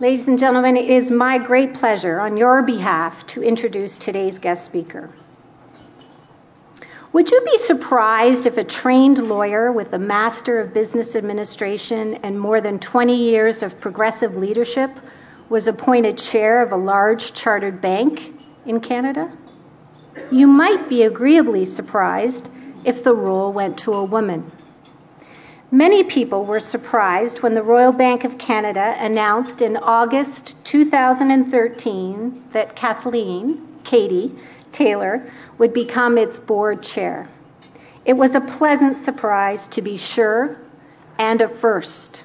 Ladies and gentlemen, it is my great pleasure on your behalf to introduce today's guest speaker. Would you be surprised if a trained lawyer with a Master of Business Administration and more than 20 years of progressive leadership was appointed chair of a large chartered bank in Canada? You might be agreeably surprised if the role went to a woman. Many people were surprised when the Royal Bank of Canada announced in August 2013 that Kathleen, Katie, Taylor would become its board chair. It was a pleasant surprise, to be sure, and a first,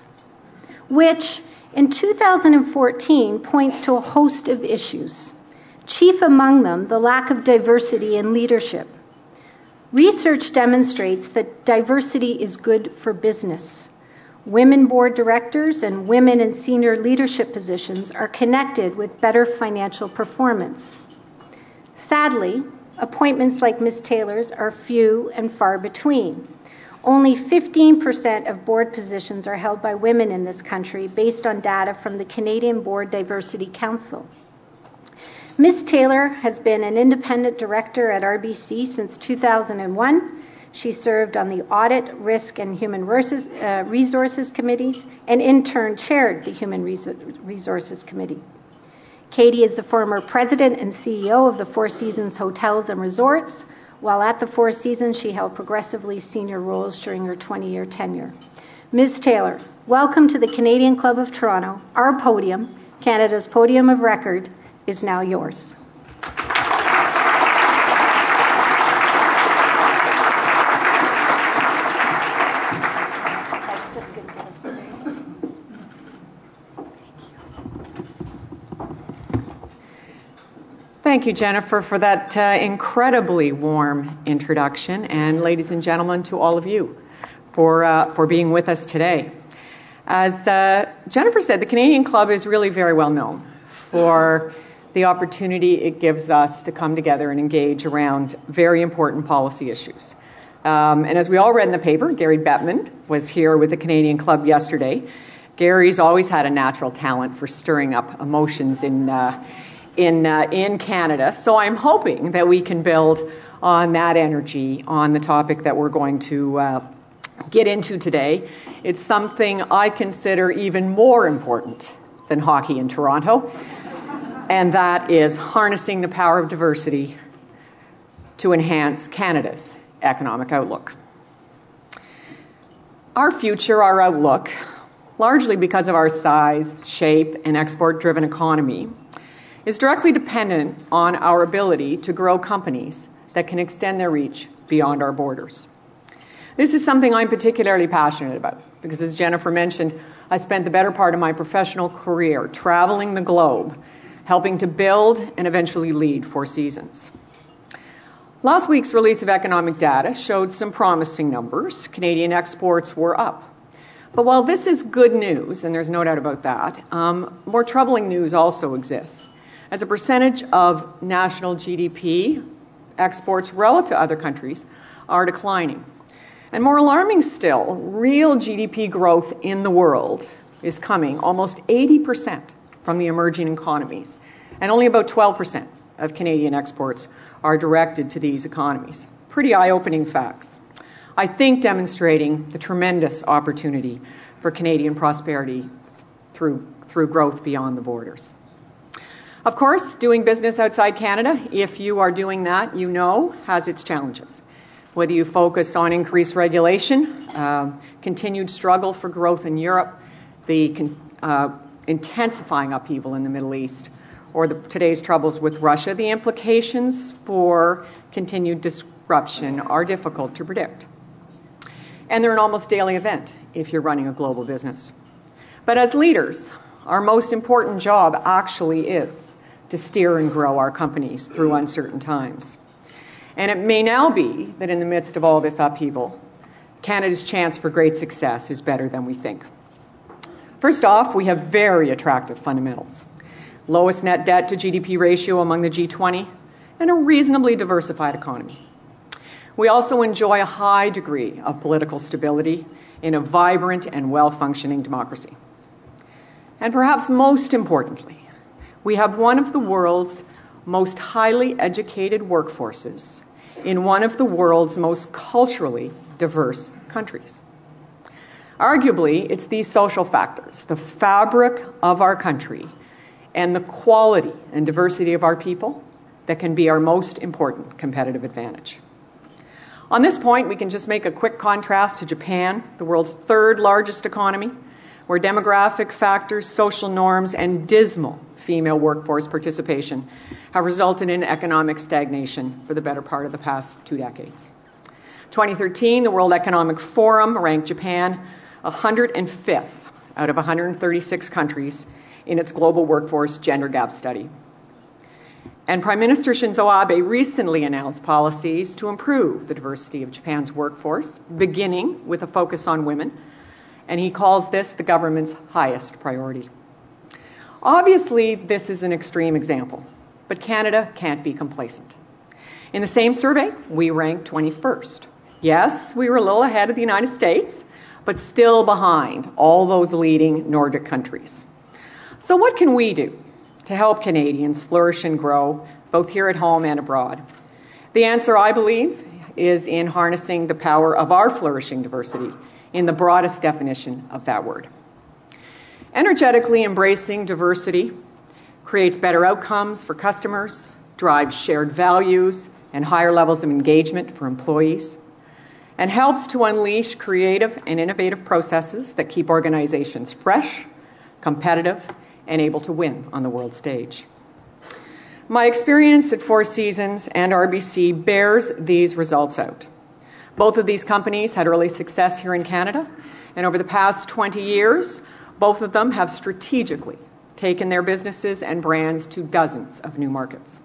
which in 2014 points to a host of issues, chief among them the lack of diversity in leadership. Research demonstrates that diversity is good for business. Women board directors and women in senior leadership positions are connected with better financial performance. Sadly, appointments like Ms. Taylor's are few and far between. Only 15% of board positions are held by women in this country based on data from the Canadian Board Diversity Council. Ms. Taylor has been an independent director at RBC since 2001. She served on the Audit, Risk, and Human Resources, uh, Committees and in turn chaired the Human Resources Committee. Katie is the former president and CEO of the Four Seasons Hotels and Resorts. While at the Four Seasons, she held progressively senior roles during her 20 year tenure. Ms. Taylor, welcome to the Canadian Club of Toronto. Our podium, Canada's podium of record, is now yours. Thank you, Jennifer, for that uh, incredibly warm introduction. And ladies and gentlemen, to all of you for, uh, for being with us today. As uh, Jennifer said, the Canadian Club is really very well known for the opportunity it gives us to come together and engage around very important policy issues. Um, and as we all read in the paper, Gary Bettman was here with the Canadian Club yesterday. Gary's always had a natural talent for stirring up emotions in uh, in, uh, in Canada. So I'm hoping that we can build on that energy on the topic that we're going to uh, get into today. It's something I consider even more important than hockey in Toronto, and that is harnessing the power of diversity to enhance Canada's economic outlook. Our future, our outlook, largely because of our size, shape, and export driven economy, is directly dependent on our ability to grow companies that can extend their reach beyond our borders. This is something I'm particularly passionate about because, as Jennifer mentioned, I spent the better part of my professional career traveling the globe, helping to build and eventually lead Four Seasons. Last week's release of economic data showed some promising numbers. Canadian exports were up. But while this is good news, and there's no doubt about that, um, more troubling news also exists. As a percentage of national GDP, exports relative to other countries are declining. And more alarming still, real GDP growth in the world is coming almost 80% from the emerging economies, and only about 12% of Canadian exports are directed to these economies. Pretty eye opening facts. I think demonstrating the tremendous opportunity for Canadian prosperity through, through growth beyond the borders. Of course, doing business outside Canada, if you are doing that, you know, has its challenges. Whether you focus on increased regulation, uh, continued struggle for growth in Europe, the uh, intensifying upheaval in the Middle East, or the, today's troubles with Russia, the implications for continued disruption are difficult to predict. And they're an almost daily event if you're running a global business. But as leaders, our most important job actually is to steer and grow our companies through uncertain times. And it may now be that in the midst of all this upheaval, Canada's chance for great success is better than we think. First off, we have very attractive fundamentals lowest net debt to GDP ratio among the G20, and a reasonably diversified economy. We also enjoy a high degree of political stability in a vibrant and well functioning democracy. And perhaps most importantly, we have one of the world's most highly educated workforces in one of the world's most culturally diverse countries. Arguably, it's these social factors, the fabric of our country, and the quality and diversity of our people that can be our most important competitive advantage. On this point, we can just make a quick contrast to Japan, the world's third largest economy, where demographic factors, social norms, and dismal female workforce participation have resulted in economic stagnation for the better part of the past two decades. 2013, the World Economic Forum ranked Japan 105th out of 136 countries in its global workforce gender gap study. And Prime Minister Shinzo Abe recently announced policies to improve the diversity of Japan's workforce, beginning with a focus on women, and he calls this the government's highest priority. Obviously, this is an extreme example, but Canada can't be complacent. In the same survey, we ranked 21st. Yes, we were a little ahead of the United States, but still behind all those leading Nordic countries. So, what can we do to help Canadians flourish and grow, both here at home and abroad? The answer, I believe, is in harnessing the power of our flourishing diversity in the broadest definition of that word. Energetically embracing diversity creates better outcomes for customers, drives shared values and higher levels of engagement for employees and helps to unleash creative and innovative processes that keep organizations fresh, competitive, and able to win on the world stage. My experience at Four Seasons and RBC bears these results out. Both of these companies had early success here in Canada, and over the past 20 years, both of them have strategically taken their businesses and brands to dozens of new markets.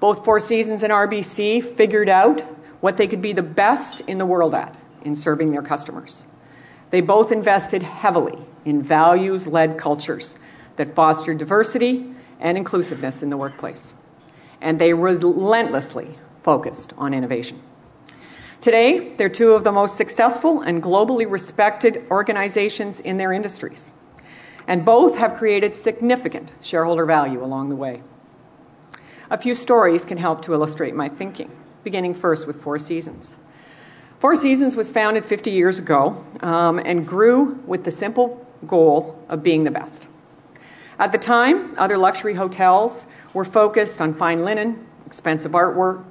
Both Four Seasons and RBC figured out what they could be the best in the world at in serving their customers. They both invested heavily in values led cultures that foster diversity and inclusiveness in the workplace. And they relentlessly focused on innovation. Today, they're two of the most successful and globally respected organizations in their industries. And both have created significant shareholder value along the way. A few stories can help to illustrate my thinking beginning first with Four Seasons. Four Seasons was founded 50 years ago um, and grew with the simple goal of being the best. At the time, other luxury hotels were focused on fine linen, expensive artwork,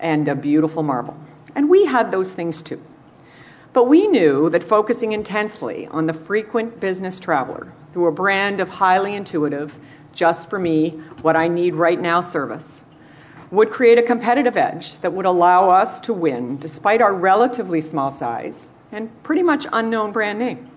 and a beautiful marble. And we had those things too. But we knew that focusing intensely on the frequent business traveler through a brand of highly intuitive, just for me, what I need right now service would create a competitive edge that would allow us to win despite our relatively small size and pretty much unknown brand name.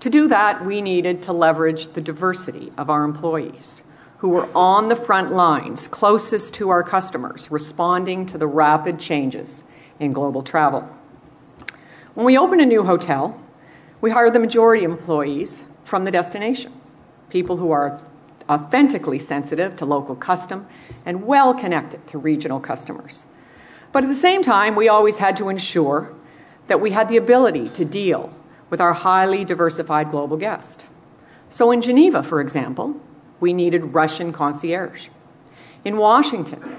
To do that, we needed to leverage the diversity of our employees who were on the front lines, closest to our customers, responding to the rapid changes in global travel. When we opened a new hotel, we hired the majority of employees from the destination, people who are authentically sensitive to local custom and well connected to regional customers. But at the same time, we always had to ensure that we had the ability to deal with our highly diversified global guest. So in Geneva, for example, we needed Russian concierge. In Washington,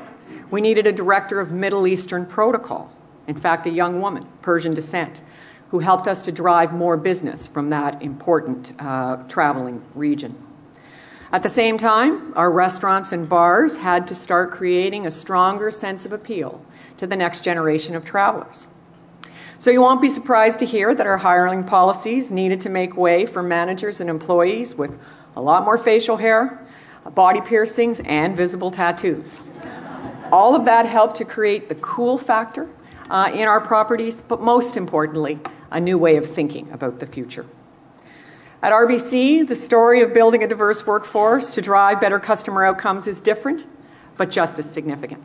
we needed a director of Middle Eastern protocol, in fact, a young woman, Persian descent, who helped us to drive more business from that important uh, traveling region. At the same time, our restaurants and bars had to start creating a stronger sense of appeal to the next generation of travelers. So you won't be surprised to hear that our hiring policies needed to make way for managers and employees with a lot more facial hair, body piercings, and visible tattoos. All of that helped to create the cool factor uh, in our properties, but most importantly, a new way of thinking about the future. At RBC, the story of building a diverse workforce to drive better customer outcomes is different, but just as significant.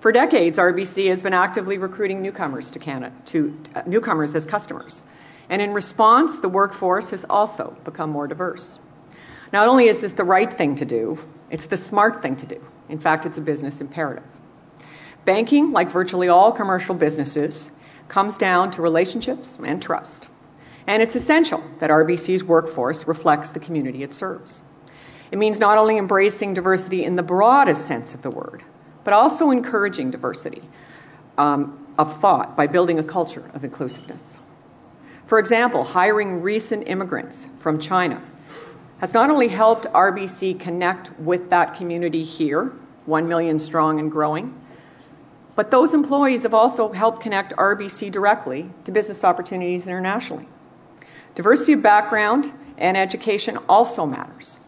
For decades, RBC has been actively recruiting newcomers to Canada, to uh, newcomers as customers. And in response, the workforce has also become more diverse. Not only is this the right thing to do, it's the smart thing to do. In fact, it's a business imperative. Banking, like virtually all commercial businesses, comes down to relationships and trust. And it's essential that RBC's workforce reflects the community it serves. It means not only embracing diversity in the broadest sense of the word, but also encouraging diversity um, of thought by building a culture of inclusiveness. For example, hiring recent immigrants from China has not only helped RBC connect with that community here, 1 million strong and growing, but those employees have also helped connect RBC directly to business opportunities internationally. Diversity of background and education also matters.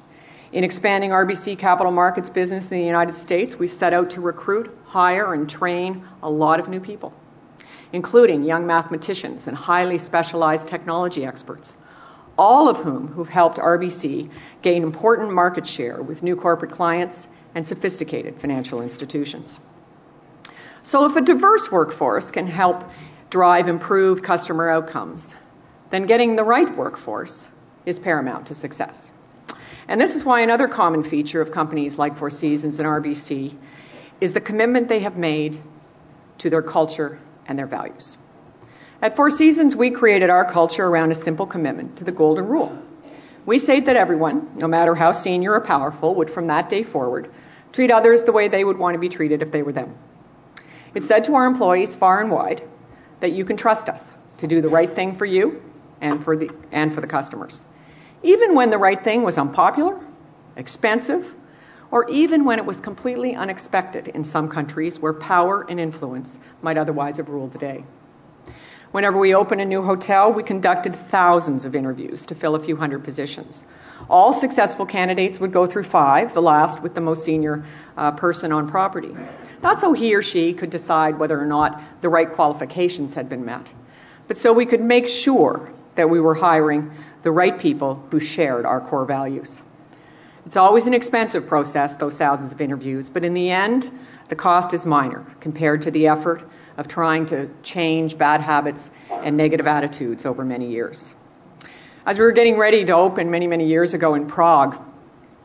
In expanding RBC Capital Markets business in the United States, we set out to recruit, hire, and train a lot of new people including young mathematicians and highly specialized technology experts, all of whom who've helped RBC gain important market share with new corporate clients and sophisticated financial institutions. So, if a diverse workforce can help drive improved customer outcomes, then getting the right workforce is paramount to success. And this is why another common feature of companies like Four Seasons and RBC is the commitment they have made to their culture and their values. At Four Seasons, we created our culture around a simple commitment to the Golden Rule. We say that everyone, no matter how senior or powerful, would from that day forward treat others the way they would want to be treated if they were them. It said to our employees far and wide that you can trust us to do the right thing for you and for the, customers. Even when the right thing was unpopular, expensive, or even when it was completely unexpected in some countries where power and influence might otherwise have ruled the day. Whenever we opened a new hotel, we conducted thousands of interviews to fill a few hundred positions. All successful candidates would go through five, the last with the most senior uh, person on property. Not so he or she could decide whether or not the right qualifications had been met, but so we could make sure that we were hiring the right people who shared our core values. It's always an expensive process, those thousands of interviews, but in the end, the cost is minor compared to the effort of trying to change bad habits and negative attitudes over many years. As we were getting ready to open many, many years ago in Prague,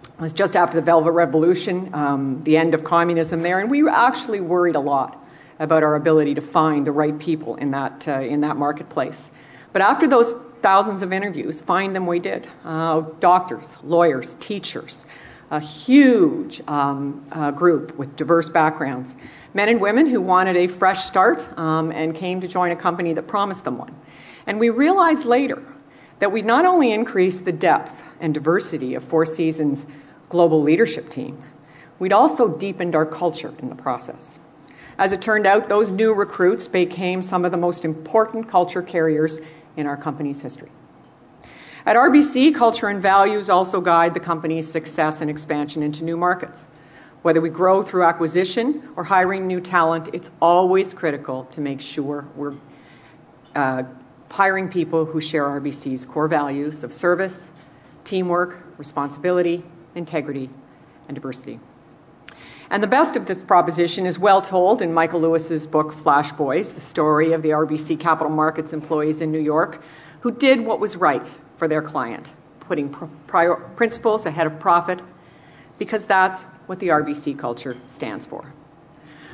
it was just after the Velvet Revolution, um, the end of communism there, and we actually worried a lot about our ability to find the right people in that, uh, in that marketplace. But after those thousands of interviews, find them we did. Uh, doctors, lawyers, teachers, a huge um, uh, group with diverse backgrounds. Men and women who wanted a fresh start um, and came to join a company that promised them one. And we realized later that we not only increased the depth and diversity of Four Seasons' global leadership team, we'd also deepened our culture in the process. As it turned out, those new recruits became some of the most important culture carriers in our company's history. At RBC, culture and values also guide the company's success and expansion into new markets. Whether we grow through acquisition or hiring new talent, it's always critical to make sure we're uh, hiring people who share RBC's core values of service, teamwork, responsibility, integrity, and diversity. And the best of this proposition is well told in Michael Lewis's book Flash Boys, the story of the RBC Capital Markets employees in New York who did what was right for their client, putting prior principles ahead of profit, because that's what the RBC culture stands for.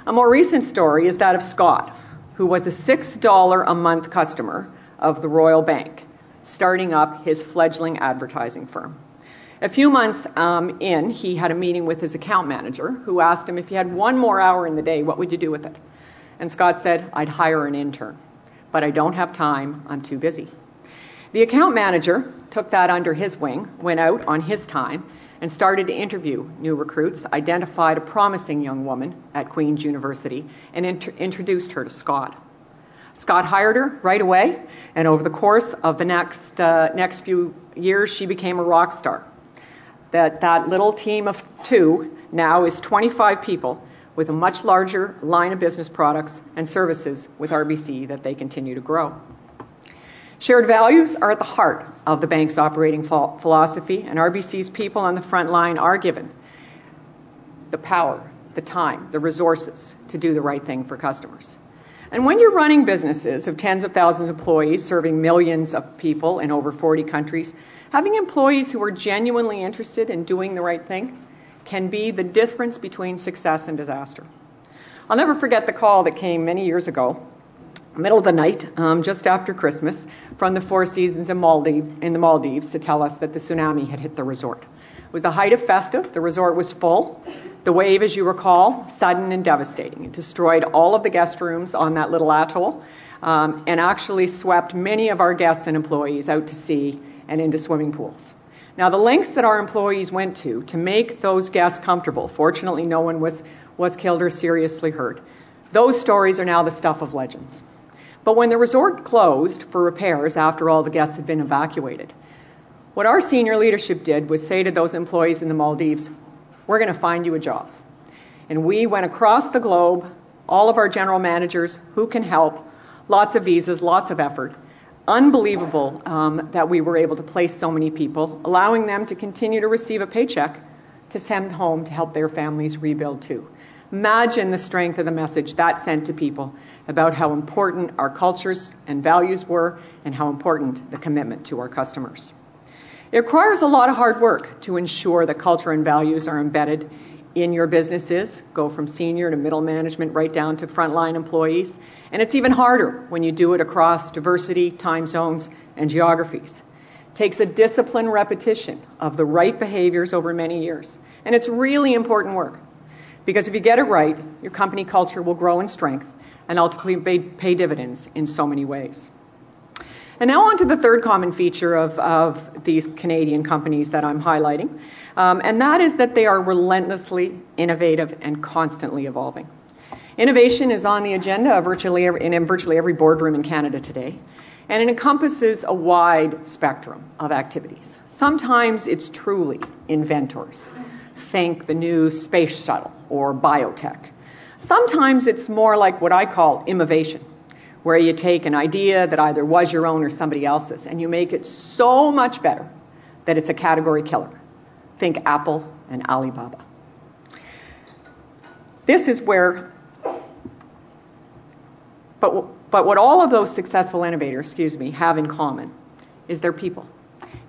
A more recent story is that of Scott, who was a $6 a month customer of the Royal Bank, starting up his fledgling advertising firm. A few months um, in, he had a meeting with his account manager who asked him if he had one more hour in the day, what would you do with it? And Scott said, I'd hire an intern, but I don't have time, I'm too busy. The account manager took that under his wing, went out on his time, and started to interview new recruits, identified a promising young woman at Queen's University, and int- introduced her to Scott. Scott hired her right away, and over the course of the next, uh, next few years, she became a rock star that that little team of two now is 25 people with a much larger line of business products and services with RBC that they continue to grow. Shared values are at the heart of the bank's operating philosophy, and RBC's people on the front line are given the power, the time, the resources to do the right thing for customers. And when you're running businesses of tens of thousands of employees serving millions of people in over 40 countries, Having employees who are genuinely interested in doing the right thing can be the difference between success and disaster. I'll never forget the call that came many years ago middle of the night, um, just after Christmas, from the Four Seasons in, in the Maldives to tell us that the tsunami had hit the resort. It was the height of festive. The resort was full. The wave, as you recall, sudden and devastating. It destroyed all of the guest rooms on that little atoll um, and actually swept many of our guests and employees out to sea and into swimming pools. Now, the lengths that our employees went to to make those guests comfortable, fortunately, no one was, was killed or seriously hurt. Those stories are now the stuff of legends. But when the resort closed for repairs after all the guests had been evacuated, what our senior leadership did was say to those employees in the Maldives, We're going to find you a job. And we went across the globe, all of our general managers, who can help, lots of visas, lots of effort. Unbelievable um, that we were able to place so many people, allowing them to continue to receive a paycheck to send home to help their families rebuild too. Imagine the strength of the message that sent to people about how important our cultures and values were and how important the commitment to our customers. It requires a lot of hard work to ensure that culture and values are embedded in your businesses, go from senior to middle management right down to frontline employees. And it's even harder when you do it across diversity, time zones, and geographies. It takes a disciplined repetition of the right behaviors over many years. And it's really important work. Because if you get it right, your company culture will grow in strength and ultimately pay dividends in so many ways. And now on to the third common feature of, of these Canadian companies that I'm highlighting, um, and that is that they are relentlessly innovative and constantly evolving. Innovation is on the agenda of virtually every, in virtually every boardroom in Canada today, and it encompasses a wide spectrum of activities. Sometimes it's truly inventors. Think the new space shuttle or biotech. Sometimes it's more like what I call innovation where you take an idea that either was your own or somebody else's and you make it so much better that it's a category killer. Think Apple and Alibaba. This is where, but, but what all of those successful innovators, excuse me, have in common is their people.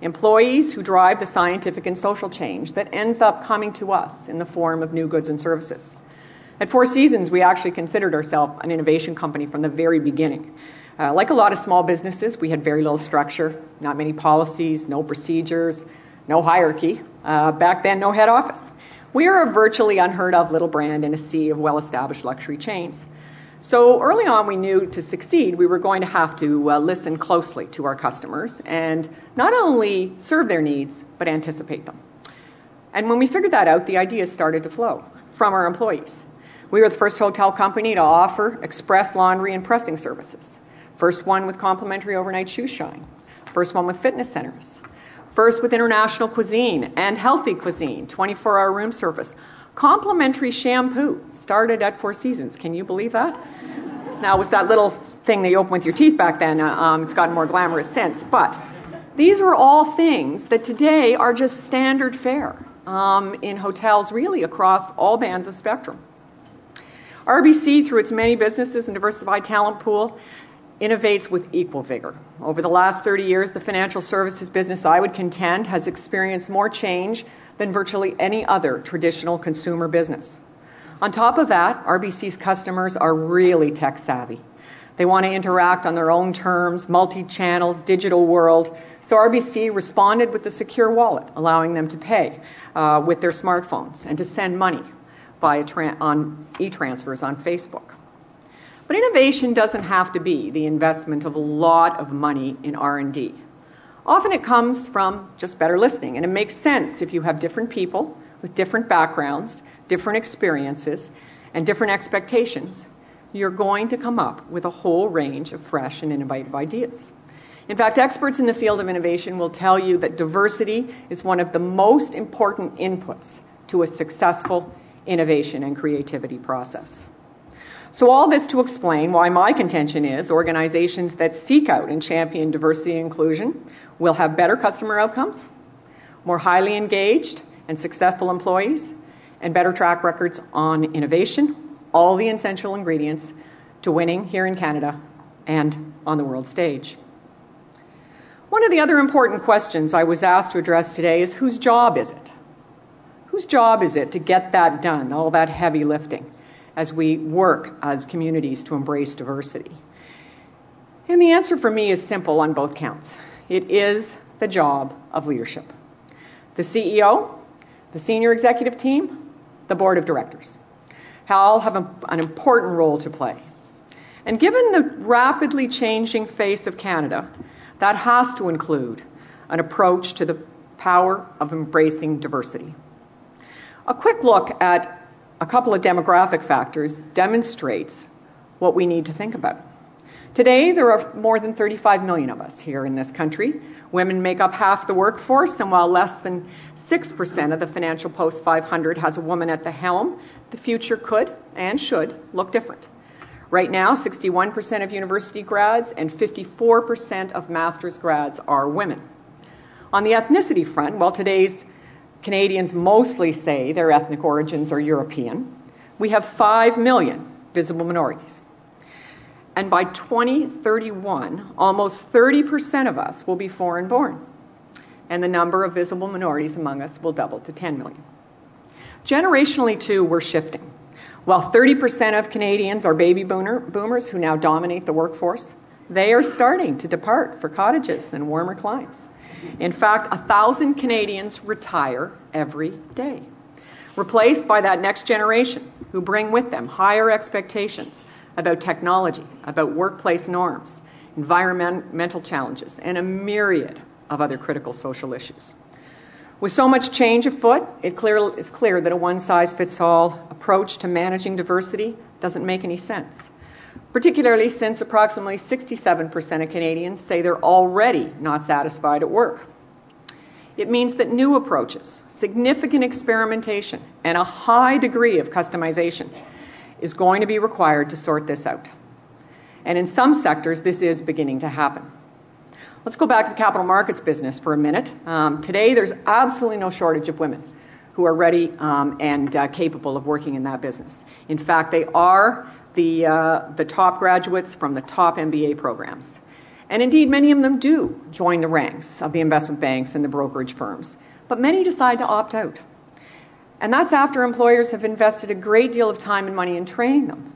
Employees who drive the scientific and social change that ends up coming to us in the form of new goods and services. At Four Seasons, we actually considered ourselves an innovation company from the very beginning. Uh, like a lot of small businesses, we had very little structure, not many policies, no procedures, no hierarchy. Uh, back then, no head office. We are a virtually unheard of little brand in a sea of well established luxury chains. So early on, we knew to succeed, we were going to have to uh, listen closely to our customers and not only serve their needs, but anticipate them. And when we figured that out, the ideas started to flow from our employees. We were the first hotel company to offer express laundry and pressing services. First one with complimentary overnight shoe shine. First one with fitness centers. First with international cuisine and healthy cuisine, 24 hour room service. Complimentary shampoo started at Four Seasons. Can you believe that? Now, it was that little thing that you open with your teeth back then. Uh, um, it's gotten more glamorous since. But these are all things that today are just standard fare um, in hotels, really across all bands of spectrum. RBC, through its many businesses and diversified talent pool, innovates with equal vigor. Over the last 30 years, the financial services business, I would contend, has experienced more change than virtually any other traditional consumer business. On top of that, RBC's customers are really tech savvy. They want to interact on their own terms, multi channels, digital world. So RBC responded with the secure wallet, allowing them to pay uh, with their smartphones and to send money on e-transfers on Facebook. But innovation doesn't have to be the investment of a lot of money in R&D. Often it comes from just better listening, and it makes sense if you have different people with different backgrounds, different experiences, and different expectations. You're going to come up with a whole range of fresh and innovative ideas. In fact, experts in the field of innovation will tell you that diversity is one of the most important inputs to a successful innovation and creativity process. So, all this to explain why my contention is organizations that seek out and champion diversity and inclusion will have better customer outcomes, more highly engaged and successful employees, and better track records on innovation, all the essential ingredients to winning here in Canada and on the world stage. One of the other important questions I was asked to address today is whose job is it? Whose job is it to get that done, all that heavy lifting, as we work as communities to embrace diversity? And the answer for me is simple on both counts. It is the job of leadership. The CEO, the senior executive team, the board of directors all have a, an important role to play. And given the rapidly changing face of Canada, that has to include an approach to the power of embracing diversity. A quick look at a couple of demographic factors demonstrates what we need to think about. Today, there are more than 35 million of us here in this country. Women make up half the workforce, and while less than 6% of the Financial Post 500 has a woman at the helm, the future could and should look different. Right now, 61% of university grads and 54% of master's grads are women. On the ethnicity front, while today's Canadians mostly say their ethnic origins are European, we have 5 million visible minorities. And by 2031, almost 30% of us will be foreign born. And the number of visible minorities among us will double to 10 million. Generationally, too, we're shifting. While 30% of Canadians are baby boomer, boomers who now dominate the workforce, they are starting to depart for cottages and warmer climes. In fact, a thousand Canadians retire every day, replaced by that next generation who bring with them higher expectations about technology, about workplace norms, environmental challenges, and a myriad of other critical social issues. With so much change afoot, it clear, it's clear that a one size fits all approach to managing diversity doesn't make any sense, particularly since approximately 67% of Canadians say they're already not satisfied at work. It means that new approaches, significant experimentation, and a high degree of customization is going to be required to sort this out. And in some sectors, this is beginning to happen. Let's go back to the capital markets business for a minute. Um, today, there's absolutely no shortage of women who are ready um, and uh, capable of working in that business. In fact, they are the, uh, the top graduates from the top MBA programs. And indeed, many of them do join the ranks of the investment banks and the brokerage firms. But many decide to opt out. And that's after employers have invested a great deal of time and money in training them.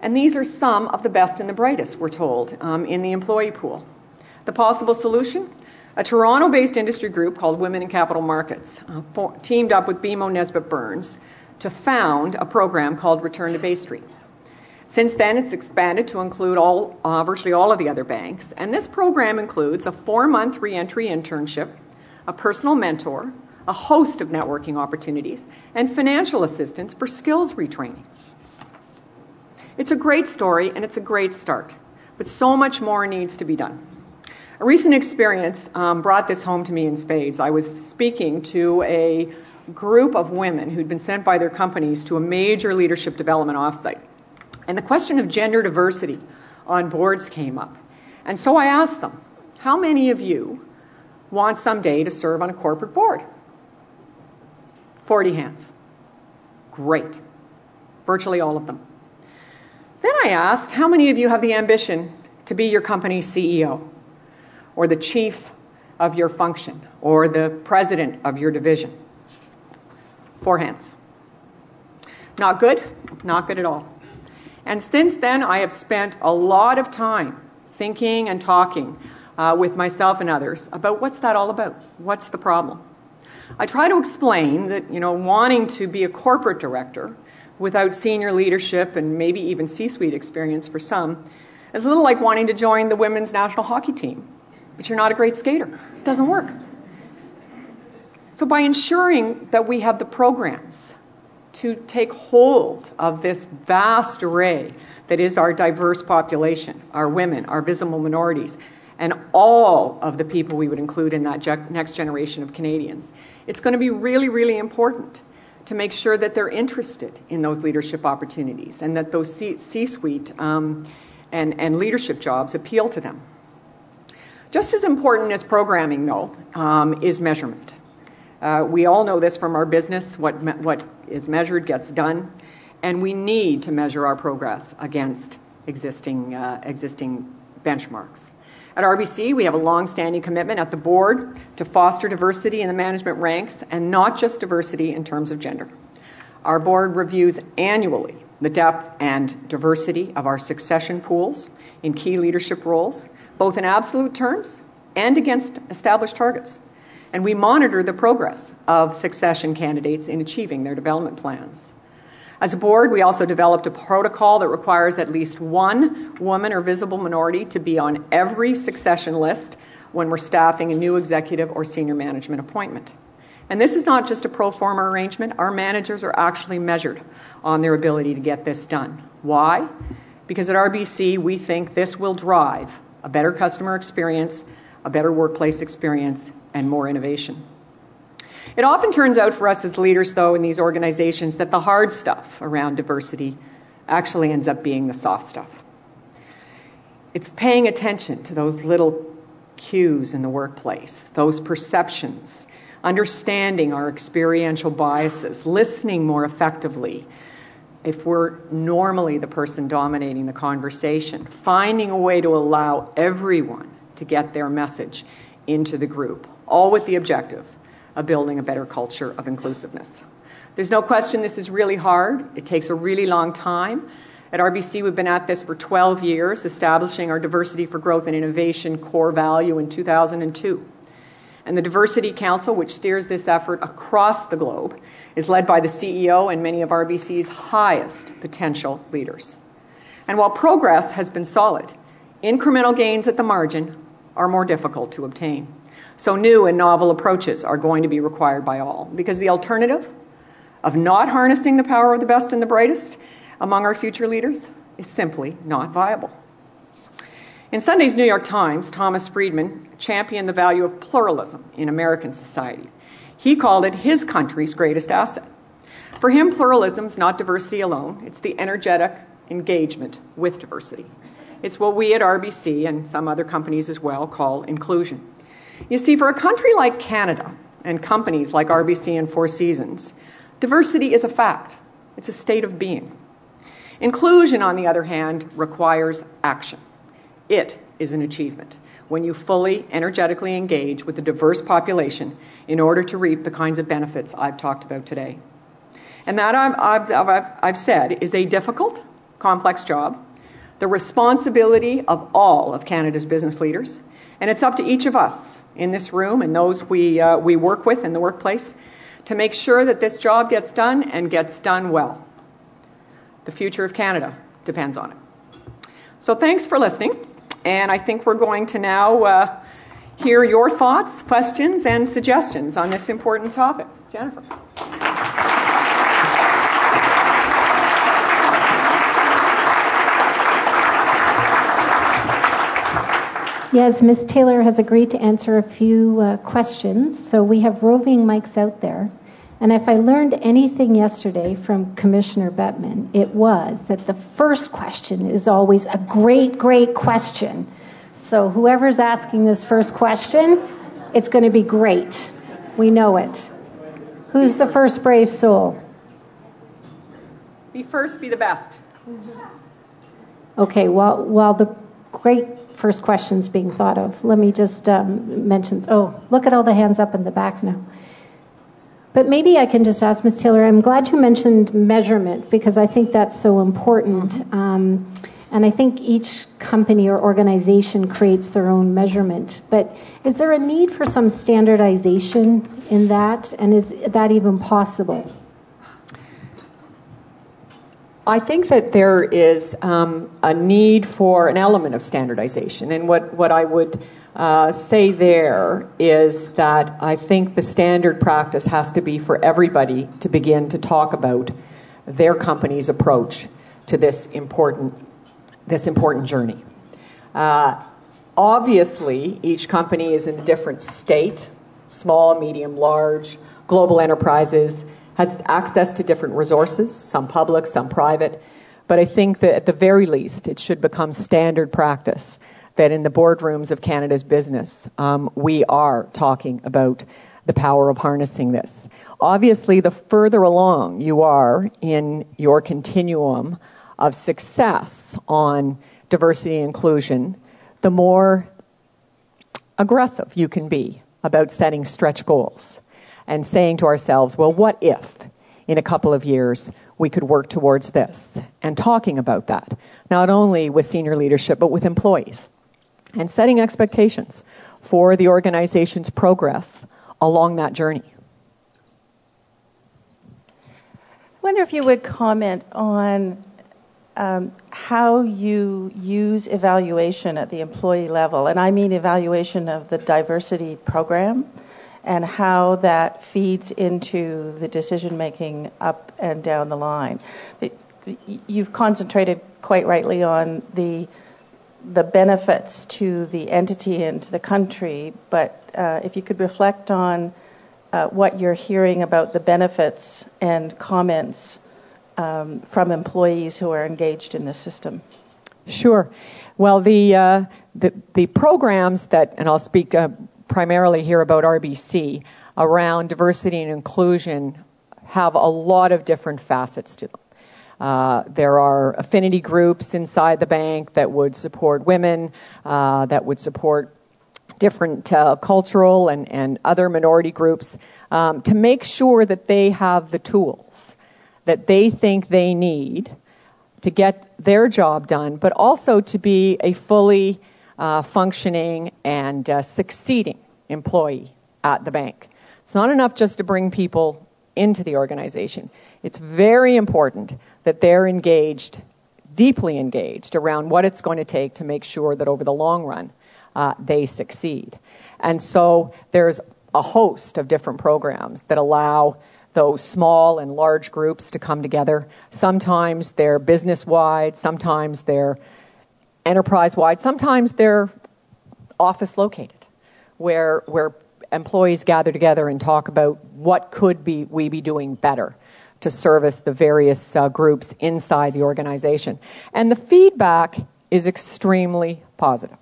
And these are some of the best and the brightest, we're told, um, in the employee pool. The possible solution? A Toronto based industry group called Women in Capital Markets uh, for, teamed up with BMO Nesbitt Burns to found a program called Return to Bay Street. Since then, it's expanded to include all, uh, virtually all of the other banks, and this program includes a four month reentry internship, a personal mentor, a host of networking opportunities, and financial assistance for skills retraining. It's a great story and it's a great start, but so much more needs to be done. A recent experience um, brought this home to me in spades. I was speaking to a group of women who'd been sent by their companies to a major leadership development offsite. And the question of gender diversity on boards came up. And so I asked them, how many of you want someday to serve on a corporate board? 40 hands. Great. Virtually all of them. Then I asked, how many of you have the ambition to be your company's CEO? or the chief of your function or the president of your division. Four hands. Not good, not good at all. And since then, I have spent a lot of time thinking and talking uh, with myself and others about what's that all about? What's the problem? I try to explain that, you know, wanting to be a corporate director without senior leadership and maybe even C suite experience for some is a little like wanting to join the women's national hockey team but you're not a great skater. It doesn't work. So, by ensuring that we have the programs to take hold of this vast array that is our diverse population, our women, our visible minorities, and all of the people we would include in that ge- next generation of Canadians, it's going to be really, really important to make sure that they're interested in those leadership opportunities and that those C suite um, and, and leadership jobs appeal to them. Just as important as programming, though, um, is measurement. Uh, we all know this from our business what, me- what is measured gets done, and we need to measure our progress against existing, uh, existing benchmarks. At RBC, we have a long standing commitment at the board to foster diversity in the management ranks and not just diversity in terms of gender. Our board reviews annually the depth and diversity of our succession pools in key leadership roles, both in absolute terms and against established targets. And we monitor the progress of succession candidates in achieving their development plans. As a board, we also developed a protocol that requires at least one woman or visible minority to be on every succession list when we're staffing a new executive or senior management appointment. And this is not just a pro forma arrangement. Our managers are actually measured on their ability to get this done. Why? Because at RBC, we think this will drive a better customer experience, a better workplace experience, and more innovation. It often turns out for us as leaders, though, in these organizations, that the hard stuff around diversity actually ends up being the soft stuff. It's paying attention to those little cues in the workplace, those perceptions, understanding our experiential biases, listening more effectively, if we're normally the person dominating the conversation, finding a way to allow everyone to get their message into the group, all with the objective of building a better culture of inclusiveness. There's no question this is really hard. It takes a really long time. At RBC, we've been at this for 12 years, establishing our Diversity for Growth and Innovation core value in 2002. And the Diversity Council, which steers this effort across the globe, is led by the CEO and many of RBC's highest potential leaders. And while progress has been solid, incremental gains at the margin are more difficult to obtain. So new and novel approaches are going to be required by all because the alternative of not harnessing the power of the best and the brightest among our future leaders is simply not viable. In Sunday's New York Times, Thomas Friedman championed the value of pluralism in American society. He called it his country's greatest asset. For him, pluralism is not diversity alone, it's the energetic engagement with diversity. It's what we at RBC and some other companies as well call inclusion. You see, for a country like Canada and companies like RBC and Four Seasons, diversity is a fact, it's a state of being. Inclusion, on the other hand, requires action. It is an achievement when you fully, energetically engage with a diverse population in order to reap the kinds of benefits I've talked about today. And that I've, I've, I've, said is a difficult, complex job, the responsibility of all of Canada's business leaders, and it's up to each of us in this room and those we, uh, we work with in the workplace to make sure that this job gets done and gets done well. The future of Canada depends on it. So thanks for listening. And I think we're going to now uh, hear your thoughts, questions, and suggestions on this important topic. Jennifer. Yes, Ms. Taylor has agreed to answer a few uh, questions. So we have roving mics out there. And if I learned anything yesterday from Commissioner Bettman, it was that the first question is always a great, great question. So whoever's asking this first question, it's going to be great. We know it. Who's the first brave soul? Be first, be the best. Okay, well, while the great first question's being thought of, let me just um, mention. Oh, look at all the hands up in the back now. But maybe I can just ask Ms. Taylor, I'm glad you mentioned measurement because I think that's so important. Um, and I think each company or organization creates their own measurement. But is there a need for some standardization in that? And is that even possible? I think that there is um, a need for an element of standardization. And what, what I would uh, say there is that I think the standard practice has to be for everybody to begin to talk about their company's approach to this important this important journey. Uh, obviously, each company is in a different state small, medium, large, global enterprises, has access to different resources, some public, some private. But I think that at the very least, it should become standard practice that in the boardrooms of Canada's business, um, we are talking about the power of harnessing this. Obviously, the further along you are in your continuum of success on diversity and inclusion, the more aggressive you can be about setting stretch goals and saying to ourselves, well, what if in a couple of years we could work towards this and talking about that, not only with senior leadership but with employees and setting expectations for the organization's progress along that journey. I wonder if you would comment on um, how you use evaluation at the employee level, and I mean evaluation of the diversity program and how that feeds into the decision making up and down the line. You've concentrated quite rightly on the the benefits to the entity and to the country, but uh, if you could reflect on uh, what you're hearing about the benefits and comments um, from employees who are engaged in the system. Sure. Well, the uh, the, the, programs that, and I'll speak uh, primarily here about RBC around diversity and inclusion, have a lot of different facets to them. Uh, there are affinity groups inside the bank that would support women, uh, that would support different uh, cultural and, and other minority groups um, to make sure that they have the tools that they think they need to get their job done, but also to be a fully uh, functioning and uh, succeeding employee at the bank. It's not enough just to bring people into the organization. It's very important that they're engaged, deeply engaged, around what it's going to take to make sure that over the long run uh, they succeed. And so there's a host of different programs that allow those small and large groups to come together. Sometimes they're business wide, sometimes they're enterprise wide, sometimes they're office located, where where employees gather together and talk about what could be we be doing better to service the various uh, groups inside the organization. And the feedback is extremely positive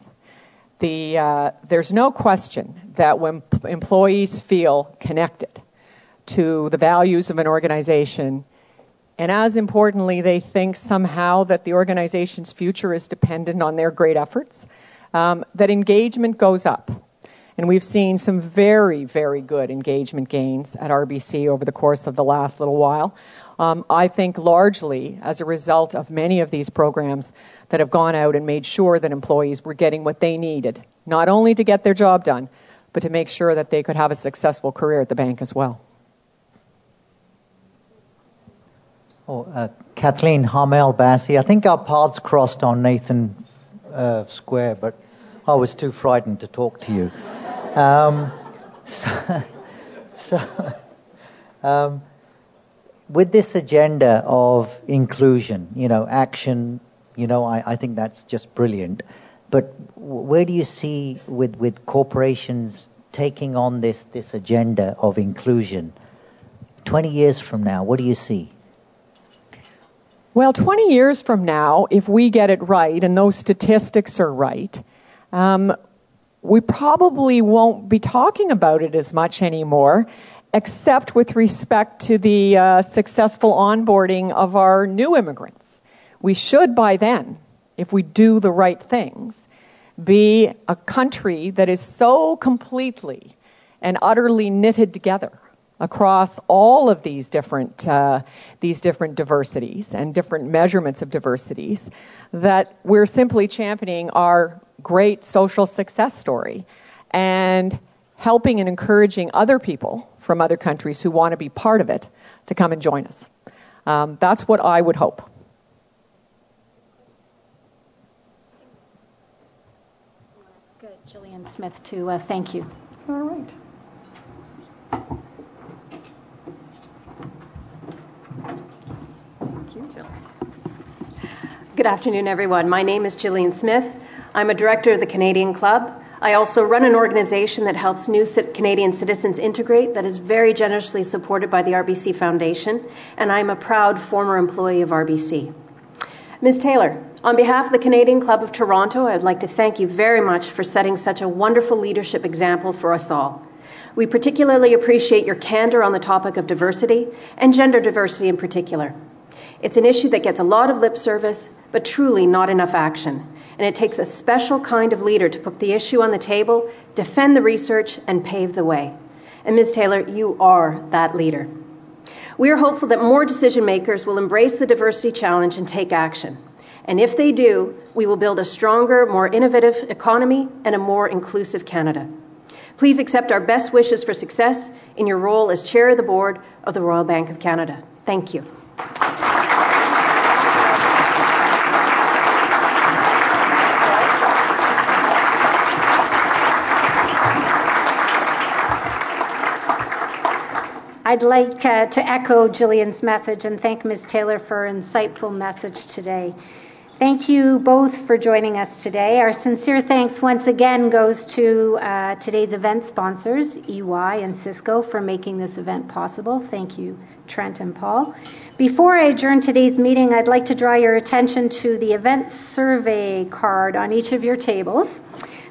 the, uh, there's no question that when p- employees feel connected to the values of an organization, and as importantly, they think somehow that the organization's future is dependent on their great efforts, um, that engagement goes up. And we've seen some very, very good engagement gains at RBC over the course of the last little while. Um, I think largely as a result of many of these programs that have gone out and made sure that employees were getting what they needed, not only to get their job done, but to make sure that they could have a successful career at the bank as well. Oh, uh, Kathleen Harmel Bassey. I think our paths crossed on Nathan uh, Square, but I was too frightened to talk to you. Um, so, so um, with this agenda of inclusion, you know, action, you know, I, I think that's just brilliant. But where do you see with, with corporations taking on this, this agenda of inclusion? 20 years from now, what do you see? Well, 20 years from now, if we get it right and those statistics are right, um, we probably won't be talking about it as much anymore except with respect to the uh, successful onboarding of our new immigrants. We should by then, if we do the right things, be a country that is so completely and utterly knitted together across all of these different uh, these different diversities and different measurements of diversities that we're simply championing our great social success story and helping and encouraging other people from other countries who want to be part of it to come and join us. Um, that's what I would hope. Good, Gillian Smith, to uh, thank you. All right. Thank you, Good afternoon, everyone. My name is Gillian Smith. I'm a director of the Canadian Club. I also run an organization that helps new Canadian citizens integrate that is very generously supported by the RBC Foundation, and I'm a proud former employee of RBC. Ms. Taylor, on behalf of the Canadian Club of Toronto, I'd like to thank you very much for setting such a wonderful leadership example for us all. We particularly appreciate your candor on the topic of diversity and gender diversity in particular. It's an issue that gets a lot of lip service, but truly not enough action and it takes a special kind of leader to put the issue on the table, defend the research, and pave the way. And Ms. Taylor, you are that leader. We are hopeful that more decision makers will embrace the diversity challenge and take action. And if they do, we will build a stronger, more innovative economy and a more inclusive Canada. Please accept our best wishes for success in your role as Chair of the Board of the Royal Bank of Canada. Thank you. I'd like uh, to echo Gillian's message and thank Ms. Taylor for an insightful message today. Thank you both for joining us today. Our sincere thanks once again goes to uh, today's event sponsors, EY and Cisco, for making this event possible. Thank you, Trent and Paul. Before I adjourn today's meeting, I'd like to draw your attention to the event survey card on each of your tables.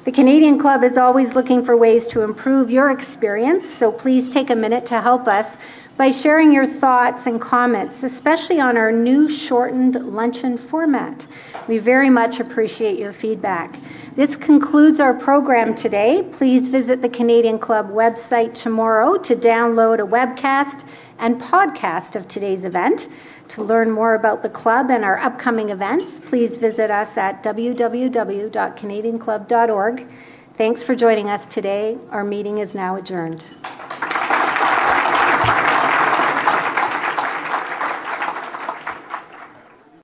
The Canadian Club is always looking for ways to improve your experience, so please take a minute to help us by sharing your thoughts and comments, especially on our new shortened luncheon format. We very much appreciate your feedback. This concludes our program today. Please visit the Canadian Club website tomorrow to download a webcast and podcast of today's event. To learn more about the club and our upcoming events, please visit us at www.canadianclub.org. Thanks for joining us today. Our meeting is now adjourned.